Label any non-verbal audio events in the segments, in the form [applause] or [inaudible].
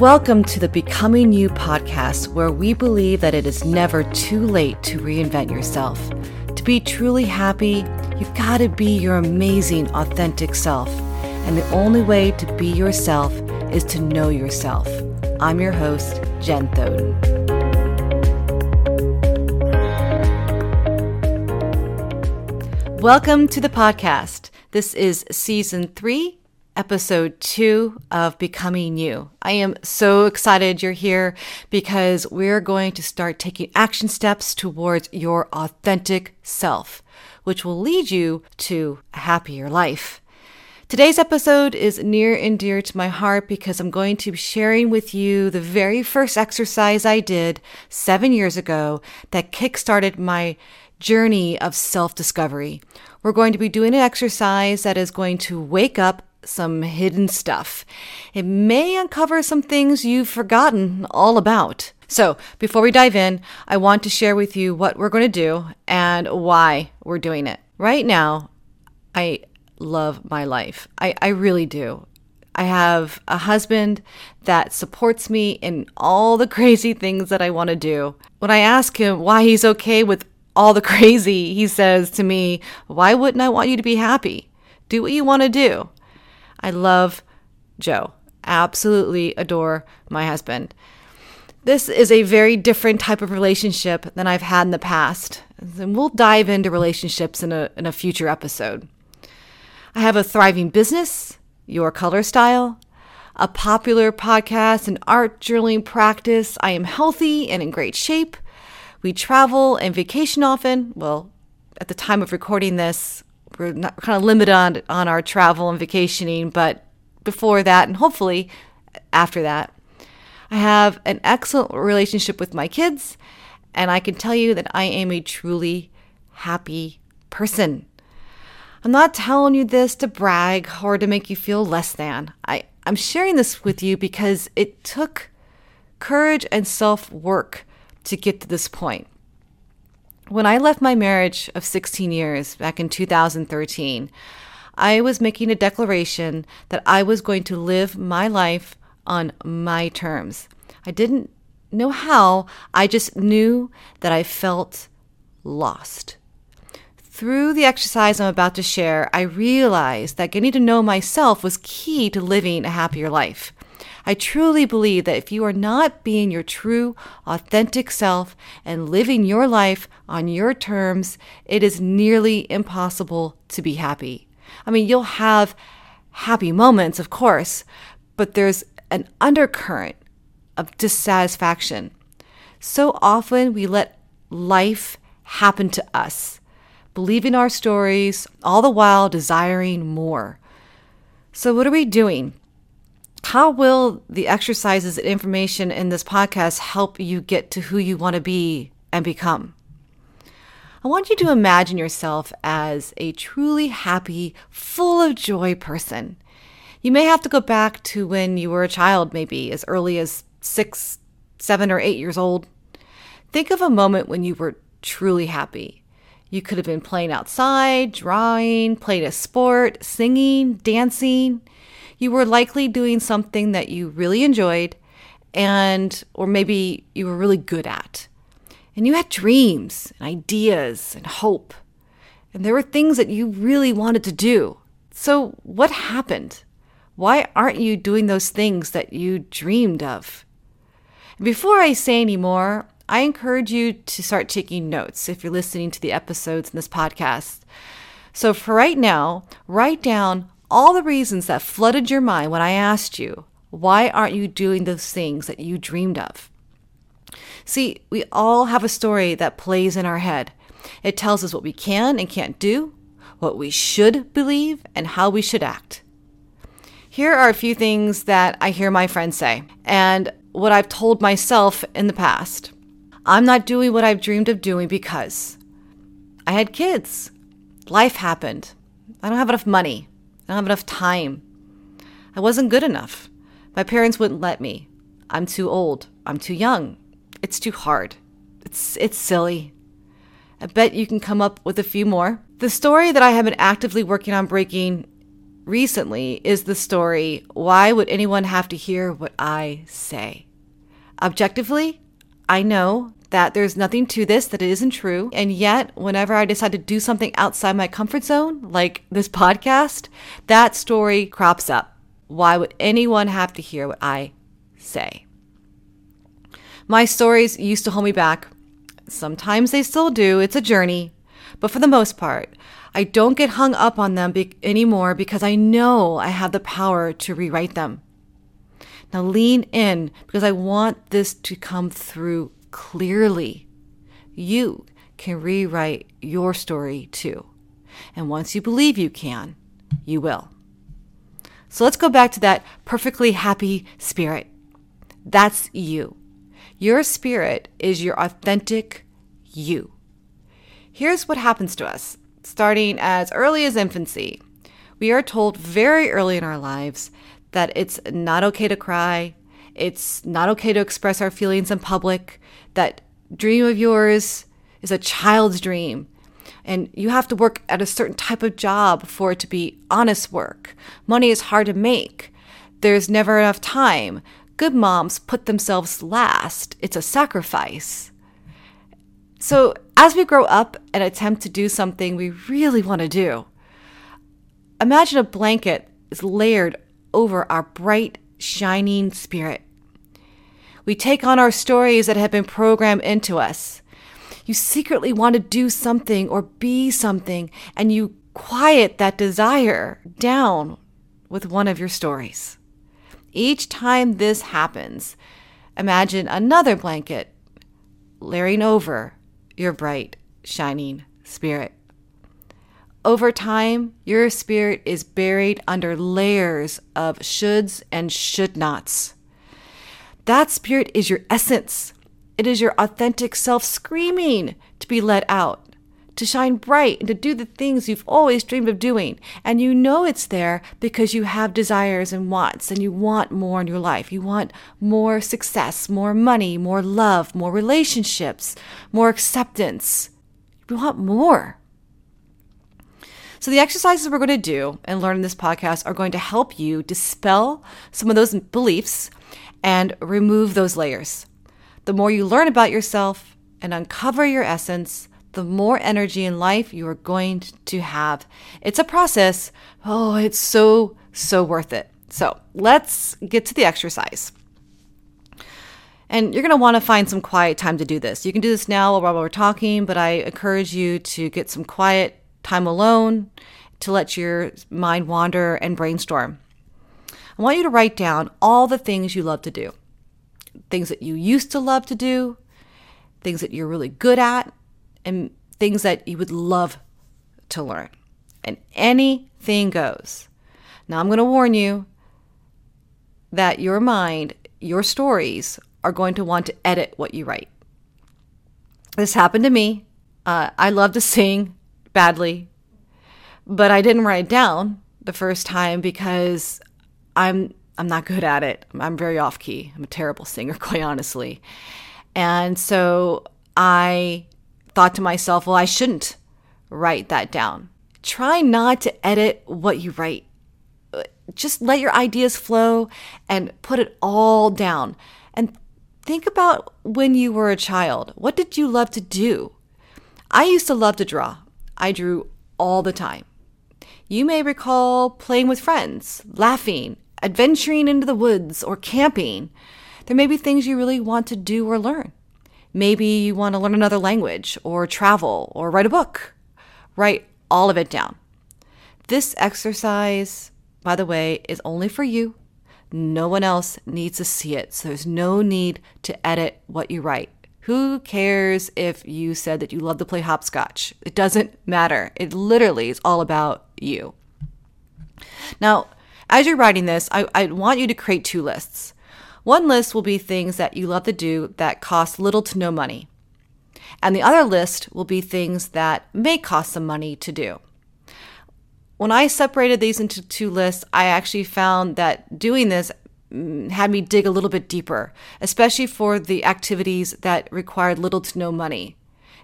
Welcome to the Becoming You podcast, where we believe that it is never too late to reinvent yourself. To be truly happy, you've got to be your amazing, authentic self. And the only way to be yourself is to know yourself. I'm your host, Jen Thoden. Welcome to the podcast. This is season three, episode two of Becoming You. I am so excited you're here because we're going to start taking action steps towards your authentic self, which will lead you to a happier life. Today's episode is near and dear to my heart because I'm going to be sharing with you the very first exercise I did seven years ago that kickstarted my journey of self discovery. We're going to be doing an exercise that is going to wake up some hidden stuff. It may uncover some things you've forgotten all about. So, before we dive in, I want to share with you what we're going to do and why we're doing it. Right now, I love my life. I, I really do. I have a husband that supports me in all the [laughs] crazy things that I want to do. When I ask him why he's okay with all the [laughs] crazy, he says to me, Why wouldn't I want you to be happy? Do what you want to do. I love Joe. Absolutely adore my husband. This is a very different type of relationship than I've had in the past. And we'll dive into relationships in a, in a future episode. I have a thriving business, Your Color Style, a popular podcast and art journaling practice. I am healthy and in great shape. We travel and vacation often. Well, at the time of recording this, we're not, kind of limited on on our travel and vacationing, but before that and hopefully after that, I have an excellent relationship with my kids, and I can tell you that I am a truly happy person. I'm not telling you this to brag or to make you feel less than. I, I'm sharing this with you because it took courage and self work to get to this point. When I left my marriage of 16 years back in 2013, I was making a declaration that I was going to live my life on my terms. I didn't know how, I just knew that I felt lost. Through the exercise I'm about to share, I realized that getting to know myself was key to living a happier life. I truly believe that if you are not being your true, authentic self and living your life on your terms, it is nearly impossible to be happy. I mean, you'll have happy moments, of course, but there's an undercurrent of dissatisfaction. So often we let life happen to us, believing our stories, all the while desiring more. So, what are we doing? How will the exercises and information in this podcast help you get to who you want to be and become? I want you to imagine yourself as a truly happy, full of joy person. You may have to go back to when you were a child, maybe as early as six, seven, or eight years old. Think of a moment when you were truly happy. You could have been playing outside, drawing, playing a sport, singing, dancing you were likely doing something that you really enjoyed and or maybe you were really good at. And you had dreams and ideas and hope. And there were things that you really wanted to do. So, what happened? Why aren't you doing those things that you dreamed of? Before I say any more, I encourage you to start taking notes if you're listening to the episodes in this podcast. So, for right now, write down all the reasons that flooded your mind when I asked you, why aren't you doing those things that you dreamed of? See, we all have a story that plays in our head. It tells us what we can and can't do, what we should believe, and how we should act. Here are a few things that I hear my friends say, and what I've told myself in the past. I'm not doing what I've dreamed of doing because I had kids. Life happened. I don't have enough money. I don't have enough time. I wasn't good enough. My parents wouldn't let me. I'm too old. I'm too young. It's too hard. It's it's silly. I bet you can come up with a few more. The story that I have been actively working on breaking recently is the story Why Would Anyone Have to Hear What I Say? Objectively, I know that there's nothing to this, that it isn't true. And yet, whenever I decide to do something outside my comfort zone, like this podcast, that story crops up. Why would anyone have to hear what I say? My stories used to hold me back. Sometimes they still do. It's a journey. But for the most part, I don't get hung up on them be- anymore because I know I have the power to rewrite them. Now lean in because I want this to come through clearly. You can rewrite your story too. And once you believe you can, you will. So let's go back to that perfectly happy spirit. That's you. Your spirit is your authentic you. Here's what happens to us starting as early as infancy. We are told very early in our lives that it's not okay to cry, it's not okay to express our feelings in public, that dream of yours is a child's dream. And you have to work at a certain type of job for it to be honest work. Money is hard to make. There's never enough time. Good moms put themselves last. It's a sacrifice. So, as we grow up and attempt to do something we really want to do, imagine a blanket is layered over our bright, shining spirit. We take on our stories that have been programmed into us. You secretly want to do something or be something, and you quiet that desire down with one of your stories. Each time this happens, imagine another blanket layering over your bright, shining spirit. Over time, your spirit is buried under layers of shoulds and should nots. That spirit is your essence. It is your authentic self screaming to be let out, to shine bright, and to do the things you've always dreamed of doing. And you know it's there because you have desires and wants, and you want more in your life. You want more success, more money, more love, more relationships, more acceptance. You want more. So, the exercises we're going to do and learn in this podcast are going to help you dispel some of those beliefs and remove those layers. The more you learn about yourself and uncover your essence, the more energy in life you are going to have. It's a process. Oh, it's so, so worth it. So let's get to the exercise. And you're going to want to find some quiet time to do this. You can do this now while we're talking, but I encourage you to get some quiet time alone to let your mind wander and brainstorm. I want you to write down all the things you love to do things that you used to love to do, things that you're really good at, and things that you would love to learn. And anything goes. Now, I'm going to warn you that your mind, your stories, are going to want to edit what you write. This happened to me. Uh, I love to sing badly, but I didn't write down the first time because I'm I'm not good at it. I'm very off key. I'm a terrible singer, [laughs] quite honestly. And so I thought to myself, well, I shouldn't write that down. Try not to edit what you write. Just let your ideas flow and put it all down. And think about when you were a child. What did you love to do? I used to love to draw. I drew all the time. You may recall playing with friends, laughing, adventuring into the woods, or camping. There may be things you really want to do or learn. Maybe you want to learn another language, or travel, or write a book. Write all of it down. This exercise, by the way, is only for you. No one else needs to see it, so there's no need to edit what you write. Who cares if you said that you love to play hopscotch? It doesn't matter. It literally is all about you. Now, as you're writing this, I, I want you to create two lists. One list will be things that you love to do that cost little to no money. And the other list will be things that may cost some money to do. When I separated these into two lists, I actually found that doing this Mm, had me dig a little bit deeper, especially for the activities that required little to no money.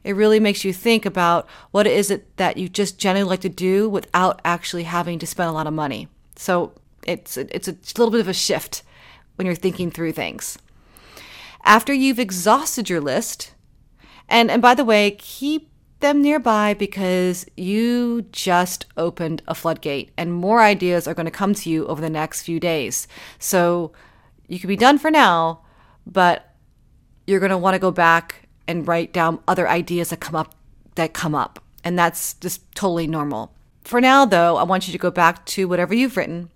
It really makes you think about what is it that you just generally like to do without actually having to spend a lot of money. So it's it's a little bit of a shift when you're thinking through things. After you've exhausted your list, and and by the way, keep them nearby because you just opened a floodgate and more ideas are going to come to you over the next few days. So you can be done for now, but you're going to want to go back and write down other ideas that come up that come up. And that's just totally normal. For now though, I want you to go back to whatever you've written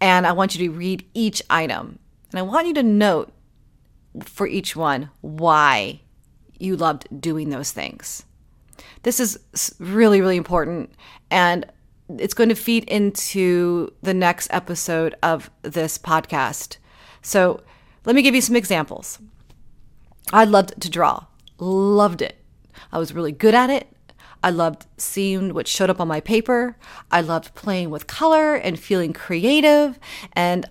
and I want you to read each item. And I want you to note for each one why you loved doing those things. This is really, really important. And it's going to feed into the next episode of this podcast. So let me give you some examples. I loved to draw, loved it. I was really good at it. I loved seeing what showed up on my paper. I loved playing with color and feeling creative. And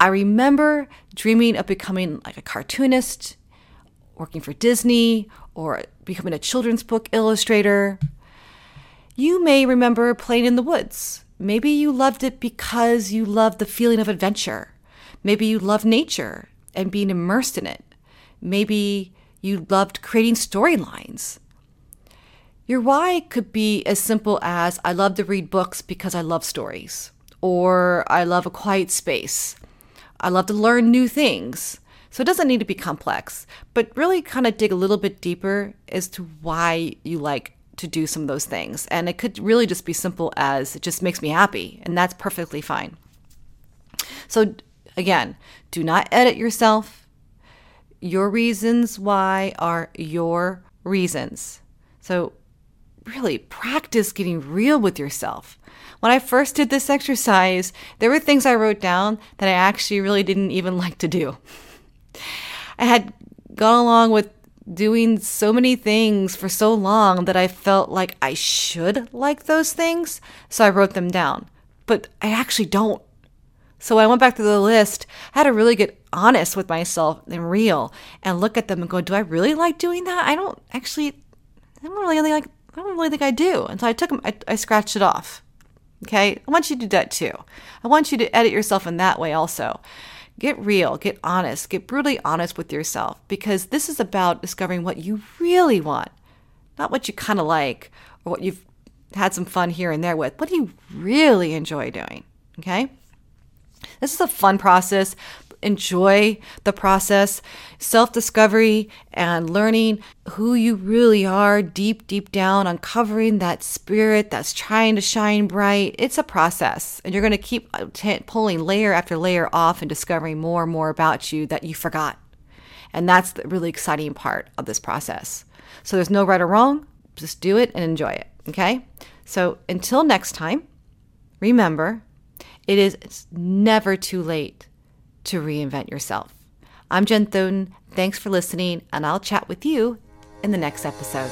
I remember dreaming of becoming like a cartoonist, working for Disney, or becoming a children's book illustrator. You may remember playing in the woods. Maybe you loved it because you loved the feeling of adventure. Maybe you loved nature and being immersed in it. Maybe you loved creating storylines. Your why could be as simple as I love to read books because I love stories, or I love a quiet space. I love to learn new things. So it doesn't need to be complex, but really kind of dig a little bit deeper as to why you like to do some of those things. And it could really just be simple as it just makes me happy, and that's perfectly fine. So again, do not edit yourself. Your reasons why are your reasons. So really practice getting real with yourself. When I first did this exercise, there were things I wrote down that I actually really didn't even like to do. I had gone along with doing so many things for so long that I felt like I should like those things, so I wrote them down. But I actually don't. So I went back to the list, I had to really get honest with myself and real and look at them and go, do I really like doing that? I don't actually, I don't really like, I don't really think I do. And so I took them, I, I scratched it off. Okay. I want you to do that too. I want you to edit yourself in that way also. Get real, get honest, get brutally honest with yourself because this is about discovering what you really want, not what you kind of like or what you've had some fun here and there with. What do you really enjoy doing? Okay? This is a fun process, enjoy the process, self discovery, and learning who you really are deep, deep down, uncovering that spirit that's trying to shine bright. It's a process, and you're going to keep uh, t- pulling layer after layer off and discovering more and more about you that you forgot. And that's the really exciting part of this process. So there's no right or wrong, just do it and enjoy it. Okay? So until next time, remember, it is never too late to reinvent yourself. I'm Jen Thoden. Thanks for listening, and I'll chat with you in the next episode.